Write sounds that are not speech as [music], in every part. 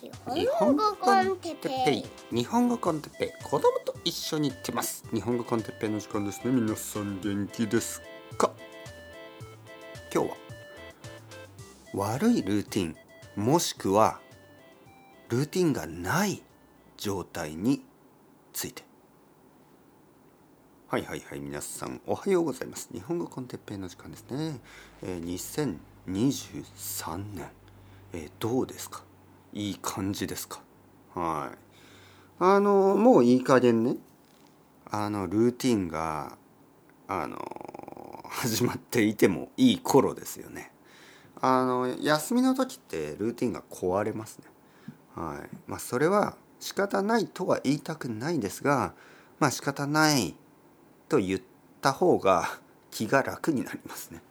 日本語コンテッペイ。日本語コンテッペイ。子供と一緒に行ってます。日本語コンテッペイの時間ですね皆さん元気ですか今日は悪いルーティンもしくはルーティンがない状態について。はいはいはい皆さんおはようございます。日本語コンテッペイの時間ですね、えー、2023年、えー、どうですか？いい感じですか？はい。あのもういい加減ね。あのルーティンがあの始まっていてもいい頃ですよね。あの休みの時ってルーティンが壊れますね。はい。まあそれは仕方ないとは言いたくないですがまあ仕方ないと言った方が [laughs] 気が楽になりますね。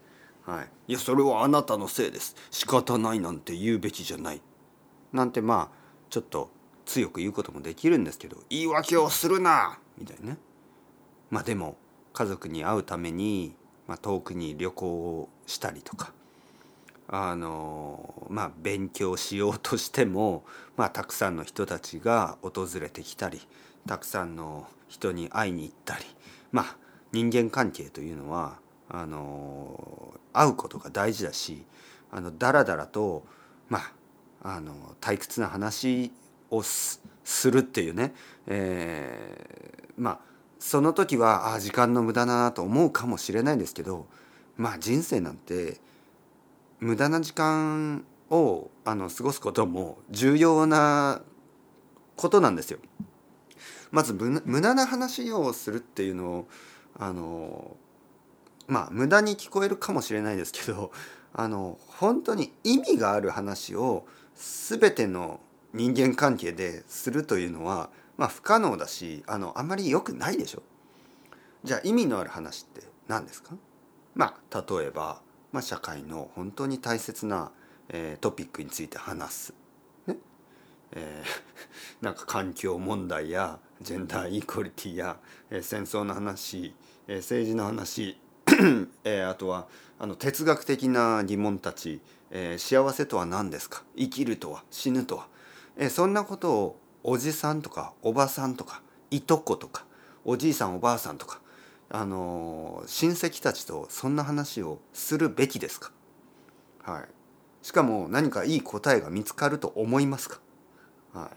はい、いやそれはあなたのせいです。仕方ないなんて言うべきじゃない。なんてまあちょっと強く言うこともできるんですけど言い訳をするなみたいなね。まあでも家族に会うために、まあ、遠くに旅行をしたりとかあのまあ勉強しようとしても、まあ、たくさんの人たちが訪れてきたりたくさんの人に会いに行ったりまあ人間関係というのはあの会うことが大事だしあのだらだらとまああの退屈な話をするっていうね、えー、まあその時はあ時間の無駄だなと思うかもしれないですけどまあ人生なんて無駄な時間をあの過ごすことも重要なことなんですよ。まず無駄な話をするっていうのをあのまあ無駄に聞こえるかもしれないですけどあの本当に意味がある話を全ての人間関係でするというのは、まあ、不可能だしあのあまり良くないでしょ。じゃあ意味のある話って何ですか？まあ例えば、まあ、社会の本当に大切な、えー、トピックについて話す。ね？えー、[laughs] なんか環境問題やジェンダーイコリティや、えー、戦争の話、えー、政治の話、[clears throat] えー、あとはあの哲学的な疑問たちえー、幸せとは何ですか？生きるとは死ぬとは、えー、そんなことをおじさんとかおばさんとかいとことかおじいさんおばあさんとか、あのー、親戚たちとそんな話をするべきですか、はい、しかも何かいい答えが見つかると思いますか、は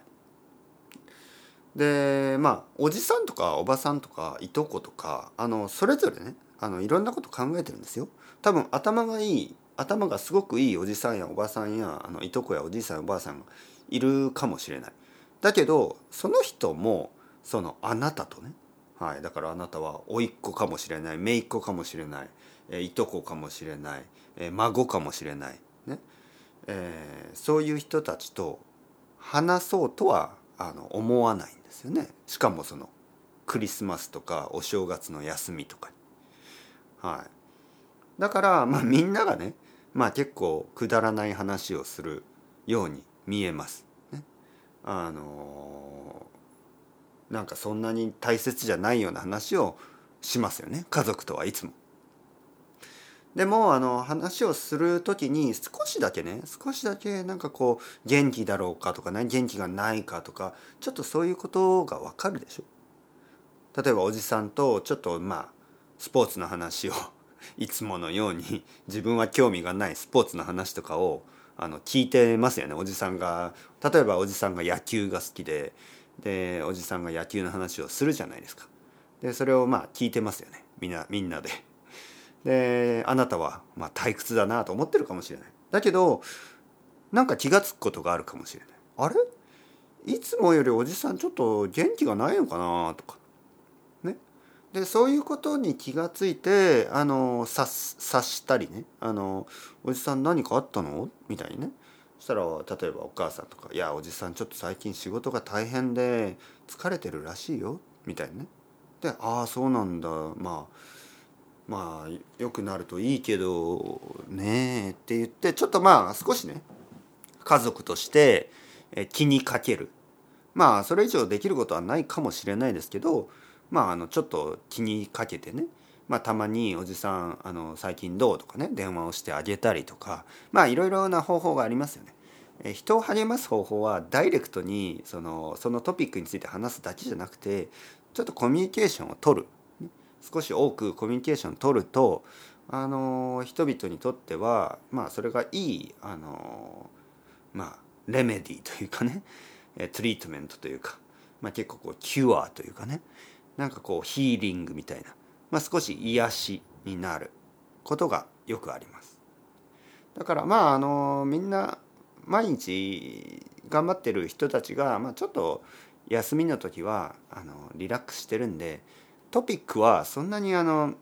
い、でまあおじさんとかおばさんとかいとことかあのそれぞれねあのいろんなこと考えてるんですよ。多分頭がいい頭がすごくいいおじさんやおばさんやあのいとこやおじいさんやおばあさんがいるかもしれない。だけどその人もそのあなたとね、はい、だからあなたは甥っ子かもしれない姪っ子かもしれない、えいとこかもしれない、え孫かもしれない、ね。えー、そういう人たちと話そうとはあの思わないんですよね。しかもそのクリスマスとかお正月の休みとかはい、だからまあみんながねまあ結構くだらない話をするように見えます。ね、あのー、なんかそんなに大切じゃないような話をしますよね家族とはいつも。でもあの話をする時に少しだけね少しだけなんかこう元気だろうかとかね元気がないかとかちょっとそういうことがわかるでしょ。例えばおじさんとちょっとまあスポーツの話をいつものように自分は興味がないスポーツの話とかをあの聞いてますよねおじさんが例えばおじさんが野球が好きででおじさんが野球の話をするじゃないですか。でそれをまあ聞いてますよねみんなみんなで。であなたはまあ退屈だなと思ってるかもしれない。だけどなんか気が付くことがあるかもしれない。あれ？いつもよりおじさんちょっと元気がないのかなとかでそういうことに気がついてあの察察したりねあの「おじさん何かあったの?」みたいにねそしたら例えばお母さんとか「いやおじさんちょっと最近仕事が大変で疲れてるらしいよ」みたいにね。で「ああそうなんだまあまあ良くなるといいけどね」って言ってちょっとまあ少しね家族として気にかけるまあそれ以上できることはないかもしれないですけどまああのちょっと気にかけてね。まあ、たまにおじさんあの最近どうとかね電話をしてあげたりとかまあいろいろな方法がありますよね。人を励ます方法はダイレクトにそのそのトピックについて話すだけじゃなくてちょっとコミュニケーションを取る。少し多くコミュニケーションを取るとあの人々にとってはまあそれがいいあのまあレメディというかね。トリートメントというか、まあ、結構こうキュアというかね。なんかこうヒーリングみたいな、まあ、少し癒しになることがよくあります。だからまああのみんな毎日頑張ってる人たちが、まあ、ちょっと休みの時はあのリラックスしてるんでトピックはそんなにあの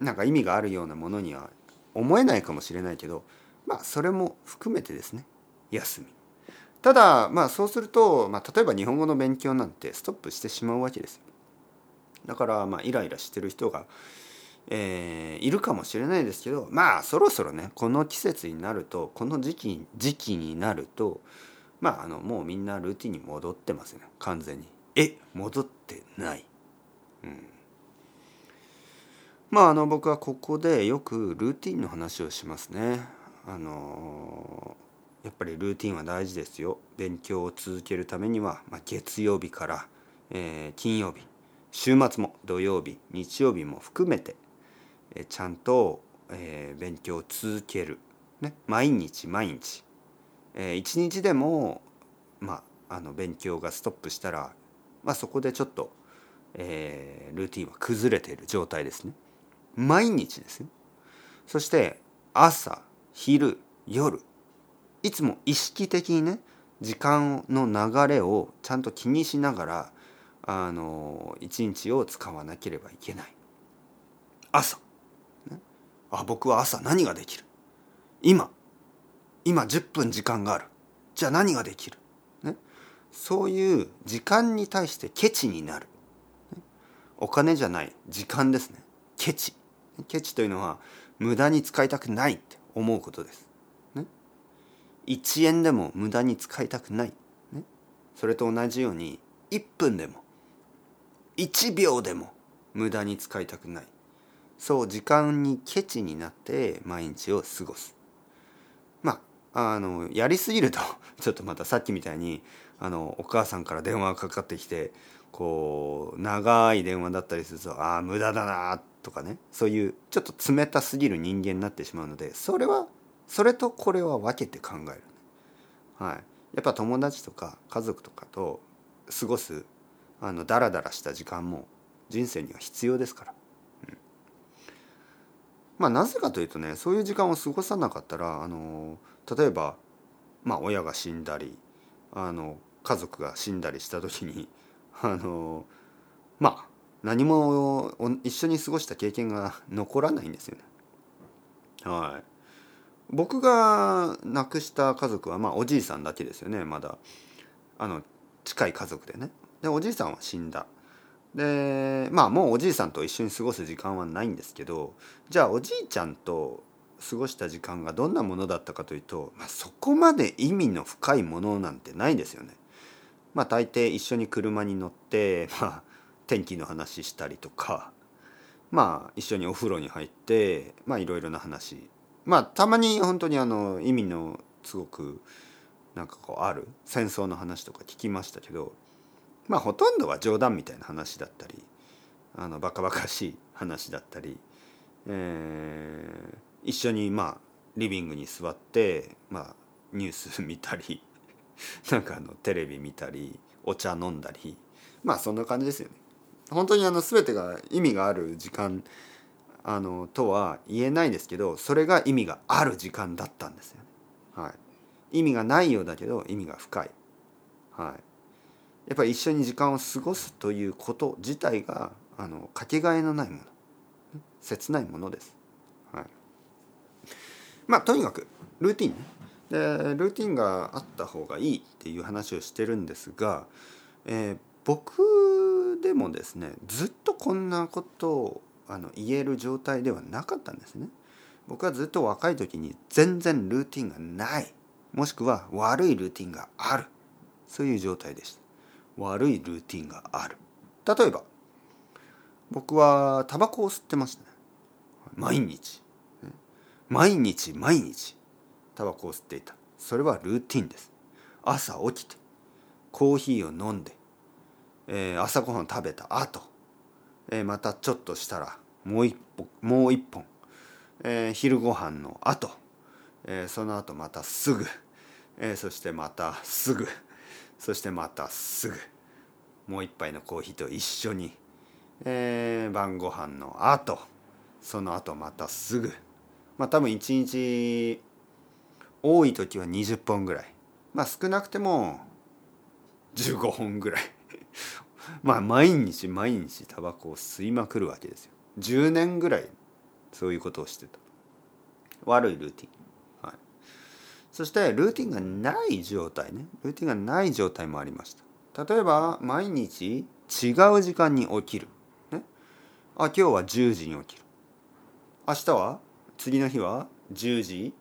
なんか意味があるようなものには思えないかもしれないけどまあそれも含めてですね休みただまあそうすると、まあ、例えば日本語の勉強なんてストップしてしまうわけですだからまあイライラしてる人が、えー、いるかもしれないですけどまあそろそろねこの季節になるとこの時期時期になるとまああのもうみんなルーティンに戻ってますね。完全に。え戻ってない。うん。まああの僕はここでよくルーティンの話をしますね。あのやっぱりルーティンは大事ですよ。勉強を続けるためには、まあ、月曜日から、えー、金曜日週末も土曜日日曜日も含めて、ちゃんと、えー、勉強を続ける、ね、毎日毎日、えー、一日でも、まあ、あの勉強がストップしたら、まあ、そこでちょっと、えー、ルーティンは崩れている状態ですね。毎日ですよ。そして朝昼夜いつも意識的にね時間の流れをちゃんと気にしながらあの一日を使わなければいけない。朝、ね、あ僕は朝何ができる？今。今10分時間がある。じゃあ何ができる、ね、そういう時間に対してケチになる、ね、お金じゃない時間ですね。ケチ。ケチというのは無駄に使いたくないって思うことです。ね、1円でも無駄に使いたくない、ね、それと同じように1分でも1秒でも無駄に使いたくない。そう時間にケチになって毎日を過ごす。まああのやりすぎると [laughs] ちょっとまたさっきみたいにあのお母さんから電話がかかってきてこう長い電話だったりするとああ無駄だなとかね。そういうちょっと冷たすぎる人間になってしまうのでそれはそれとこれは分けて考える、はい、やっぱ友達とか家族とかと過ごすあのダラダラした時間も人生には必要ですから、うん、まあなぜかというとねそういう時間を過ごさなかったらあの例えば、まあ、親が死んだりあの家族が死んだりした時にあのまあ何も一緒に過ごした経験が残らないんですよね。はい。僕が亡くした家族はまあおじいさんだけですよねまだあの近い家族でねでおじいさんは死んだでまあもうおじいさんと一緒に過ごす時間はないんですけどじゃあおじいちゃんと過ごした時間がどんなものだったかというと、まあ、そこまで意味の深いものなんてないですよね。まあ大抵一緒に車に乗ってまあ天気の話したりとかまあ一緒にお風呂に入ってまあいろいろな話まあたまに本当にあの意味のすごくなんかこうある戦争の話とか聞きましたけどまあほとんどは冗談みたいな話だったりあのバカバカしい話だったり、えー、一緒にまあリビングに座ってまあニュース見たり [laughs] なんかあのテレビ見たりお茶飲んだりまあそんな感じですよね。本当にあの全てが意味がある時間あのとは言えないですけどそれが意味がある時間だったんですよね。はい、意味がないようだけど意味が深い。はい、やっぱり一緒に時間を過ごすということ自体があのかけがえのないもの切ないものです。はい、まあとにかくルーティンね。でルーティンがあった方がいいっていう話をしてるんですが、えー、僕でもですねずっとこんなことをあの言える状態ではなかったんですね。僕はずっと若い時に全然ルーティンがない。もしくは悪いルーティンがある。そういう状態でした。悪いルーティンがある。例えば僕はタバコを吸ってましたね。毎日。毎日毎日タバコを吸っていた。それはルーティンです。朝起きてコーヒーを飲んで、えー、朝ごはん食べた後、えー、またちょっとしたらもう一本もう一本、えー、昼ごはんの後、えー、その後またすぐ、えー、そしてまたすぐそしてまたすぐもう一杯のコーヒーと一緒に、えー、晩ご飯の後その後またすぐまあ多分一日多い時は20本ぐらいまあ少なくても15本ぐらい。まあ毎日毎日タバコを吸いまくるわけですよ。10年ぐらいそういうことをしてた。悪いルーティン、そしてルーティンがない状態ね。ルーティンがない状態もありました。例えば毎日違う時間に起きる、ね、あ今日は10時に起きる。明日は次の日は10時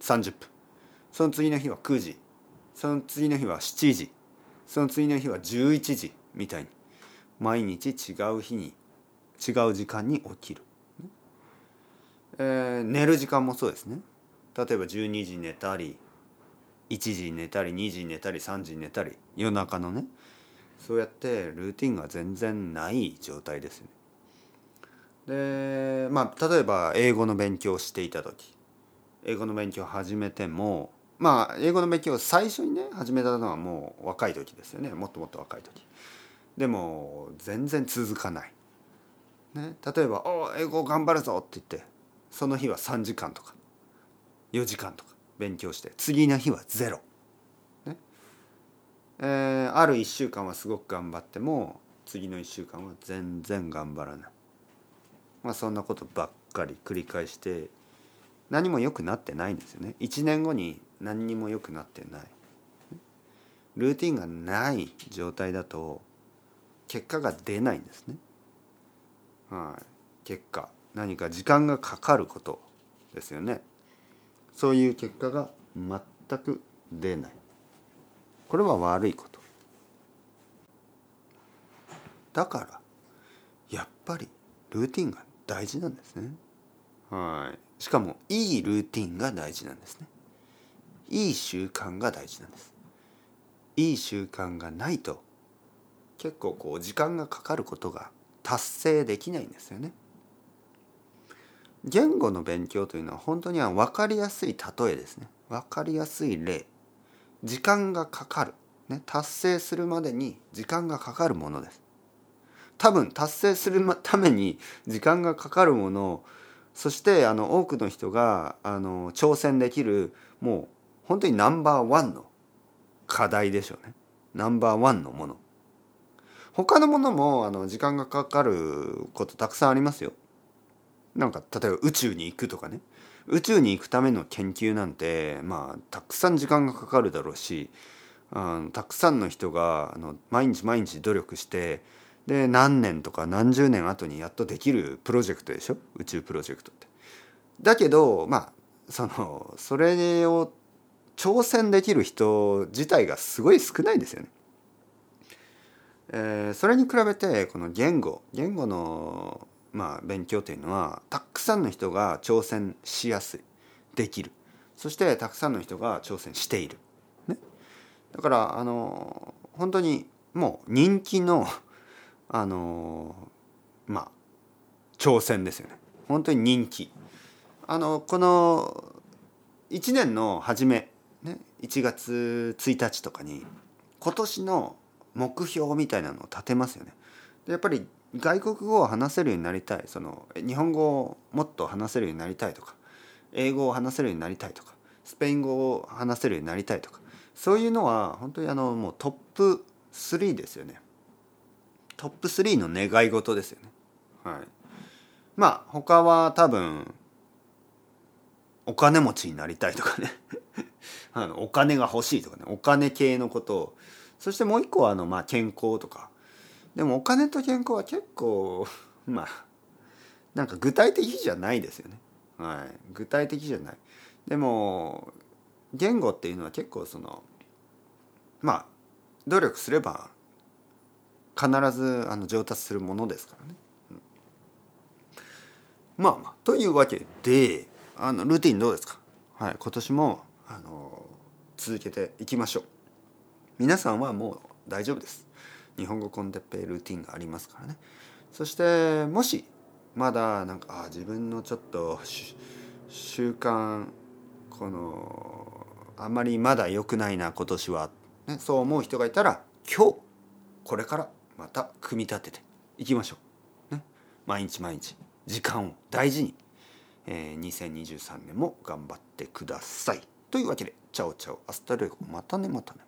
30分。その次の日は9時。その次の日は7時。その次の日は11時。みたいに。毎日違う日に違う時間に起きる、えー、寝る時間もそうですね。例えば12時寝たり1時寝たり2時寝たり3時寝たり夜中のねそうやってルーティンが全然ない状態ですね。でまあ例えば英語の勉強をしていた時英語の勉強を始めてもまあ英語の勉強を最初にね始めたのはもう若い時ですよね。もっともっと若い時。でも全然続かない、ね、例えば「お英語頑張るぞ」って言ってその日は3時間とか。4時間とか勉強して次の日はゼロ、ね。えー、ある1週間はすごく頑張っても次の1週間は全然頑張らない。まあそんなことばっかり繰り返して何も良くなってないんですよね。1年後に何にも良くなってない。ルーティンがない状態だと結果が出ないんですね。はい、結果何か時間がかかることですよね。そういう結果が全く出ない。これは悪いこと。だからやっぱりルーティンが大事なんですね。はい。しかもいいルーティンが大事なんですね。いい習慣が大事なんです。いい習慣がないと結構こう時間がかかることが達成できないんですよね。言語の勉強というのは本当には分かりやすい例えですね。分かりやすい例。時間がかかる。ね、達成するまでに時間がかかるものです。多分達成するために時間がかかるものをそしてあの多くの人があの挑戦できるもう本当にナンバーワンの課題でしょうね。ナンバーワンのもの。他のものもあの時間がかかることたくさんありますよ。なんか例えば宇宙に行くとかね宇宙に行くための研究なんてまあたくさん時間がかかるだろうしあのたくさんの人があの毎日毎日努力してで何年とか何十年後にやっとできるプロジェクトでしょ？宇宙プロジェクトって。だけどまあそのそれを挑戦できる人自体がすごい少ないですよね。えー、それに比べてこの言語言語の、まあ、勉強というのはたくさんの人が挑戦しやすい。できる。そしてたくさんの人が挑戦している、ね、だからあの本当にもう人気の [laughs] あのまあ挑戦ですよね。本当に人気。あのこの1年の初め、ね、1月1日とかに今年の目標みたいなのを立てますよね。やっぱり外国語を話せるようになりたいその日本語をもっと話せるようになりたいとか英語を話せるようになりたいとかスペイン語を話せるようになりたいとかそういうのは本当にあのもうトップ3ですよね。トップ3の願い事ですよね。はい。まあ他は多分お金持ちになりたいとかね [laughs] あのお金が欲しいとかねお金系のことをそしてもう一個はあの、まあ、健康とかでもお金と健康は結構 [laughs] まあなんか具体的じゃないですよね。はい、具体的じゃない。でも言語っていうのは結構そのまあ努力すれば必ずあの上達するものですからね。うん、まあまあというわけであのルーティンどうですか？はい今年もあの続けていきましょう皆さんはもう大丈夫です日本語コンテッペルーティンがありますからね。そしてもしまだなんかあ自分のちょっと習慣このあんまりまだ良くないな今年は、ね、そう思う人がいたら今日これからまた組み立てていきましょう、ね、毎日毎日時間を大事に、えー、2023年も頑張ってください。というわけで chao chao hasta luego またねまたね。